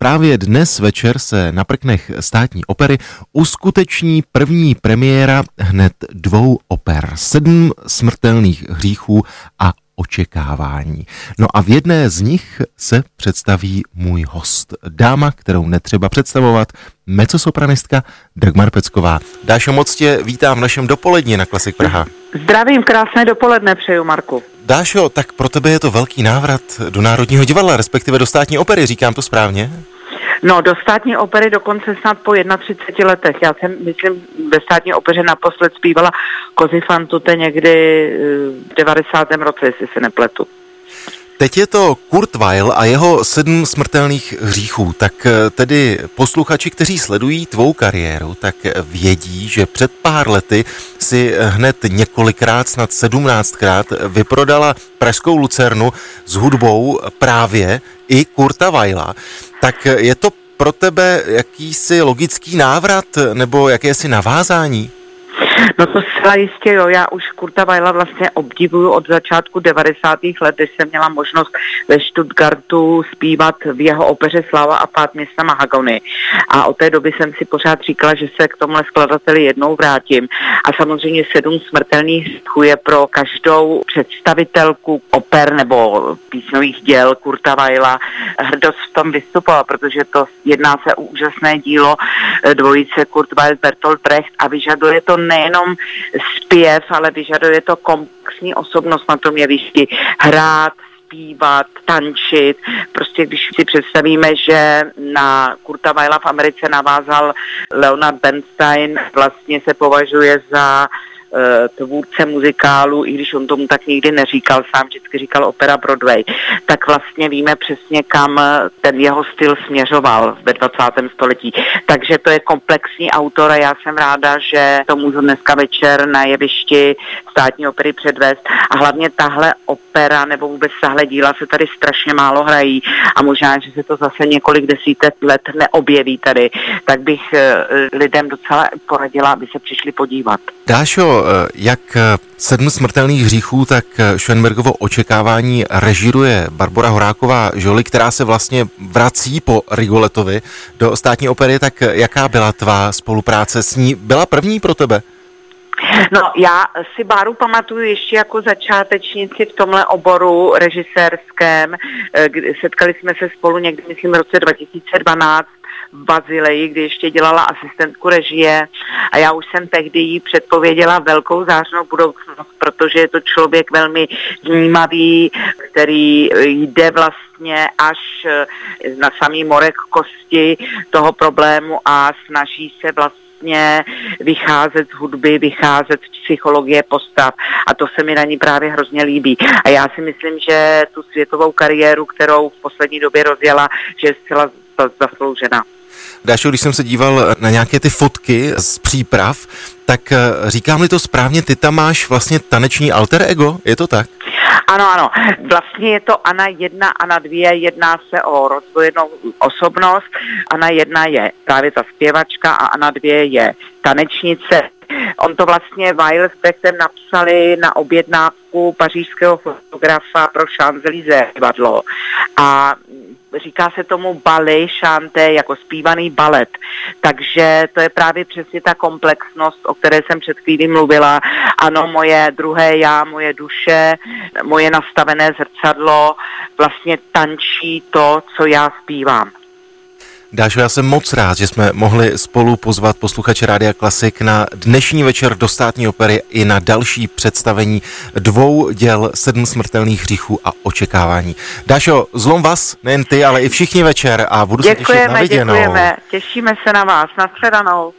Právě dnes večer se na prknech státní opery uskuteční první premiéra hned dvou oper. Sedm smrtelných hříchů a očekávání. No a v jedné z nich se představí můj host. Dáma, kterou netřeba představovat, mecosopranistka Dagmar Pecková. Dášo, moc tě vítám v našem dopoledni na Klasik Praha. Zdravím, krásné dopoledne přeju, Marku. Dášo, tak pro tebe je to velký návrat do Národního divadla, respektive do státní opery, říkám to správně? No, do státní opery dokonce snad po 31 letech. Já jsem, myslím, ve státní opeře naposled zpívala Kozy Fantute někdy v 90. roce, jestli se nepletu. Teď je to Kurt Weil a jeho sedm smrtelných hříchů. Tak eh, tedy posluchači, kteří sledují tvou kariéru, tak vědí, že před pár lety si hned několikrát, snad sedmnáctkrát vyprodala Pražskou Lucernu s hudbou právě i Kurta Weila. Tak je to pro tebe jakýsi logický návrat nebo jakési navázání? No to zcela jistě, jo. Já už Kurta Weila vlastně obdivuju od začátku 90. let, když jsem měla možnost ve Stuttgartu zpívat v jeho opeře Sláva a pát města Mahagony. A od té doby jsem si pořád říkala, že se k tomhle skladateli jednou vrátím. A samozřejmě sedm smrtelných hříchů je pro každou představitelku oper nebo písnových děl Kurta Weila hrdost v tom vystupovat, protože to jedná se o úžasné dílo dvojice Kurt Weil Bertolt Brecht a vyžaduje to nejenom zpěv, ale vyžaduje to komplexní osobnost na tom jevišti. Hrát, zpívat, tančit. Prostě když si představíme, že na Kurta Weila v Americe navázal Leonard Bernstein, vlastně se považuje za tvůrce muzikálu, i když on tomu tak nikdy neříkal, sám vždycky říkal opera Broadway, tak vlastně víme přesně, kam ten jeho styl směřoval ve 20. století. Takže to je komplexní autor a já jsem ráda, že to můžu dneska večer na jevišti státní opery předvést. A hlavně tahle opera nebo vůbec tahle díla se tady strašně málo hrají a možná, že se to zase několik desítek let neobjeví tady, tak bych eh, lidem docela poradila, aby se přišli podívat. Dášo, Eh, jak eh, sedm smrtelných hříchů, tak eh, Schoenbergovo očekávání režiruje Barbara Horáková Žoli, která se vlastně vrací po Rigoletovi do státní opery, tak jaká byla tvá spolupráce s ní? Byla první pro tebe? No, já si Báru pamatuju ještě jako začátečníci v tomhle oboru režisérském. Setkali jsme se spolu někdy, myslím, v roce 2012 v Bazileji, kdy ještě dělala asistentku režie a já už jsem tehdy jí předpověděla velkou zářnou budoucnost, protože je to člověk velmi vnímavý, který jde vlastně až na samý morek kosti toho problému a snaží se vlastně vlastně vycházet z hudby, vycházet z psychologie postav a to se mi na ní právě hrozně líbí. A já si myslím, že tu světovou kariéru, kterou v poslední době rozjela, že je zcela zasloužena. Dášo, když jsem se díval na nějaké ty fotky z příprav, tak eh, říkám-li to správně, ty tam máš vlastně taneční alter ego, je to tak? Ano, ano. Vlastně je to Ana jedna, Ana dvě, jedná se o rozvojenou osobnost. Ana jedna je právě ta zpěvačka a Ana dvě je tanečnice. On to vlastně Weil s napsali na objednávku pařížského fotografa pro Champs-Élysées divadlo. A říká se tomu ballet chanté, jako zpívaný balet. Takže to je právě přesně ta komplexnost, o které jsem před chvílí mluvila. Ano, moje druhé já, moje duše, moje nastavené zrcadlo vlastně tančí to, co já zpívám. Dášo, já jsem moc rád, že jsme mohli spolu pozvat posluchače Rádia Klasik na dnešní večer do státní opery i na další představení dvou děl Sedm smrtelných hříchů a očekávání. Dášo, zlom vás, nejen ty, ale i všichni večer a budu děkujeme, se těšit na viděnou. Děkujeme, těšíme se na vás, na shledanou.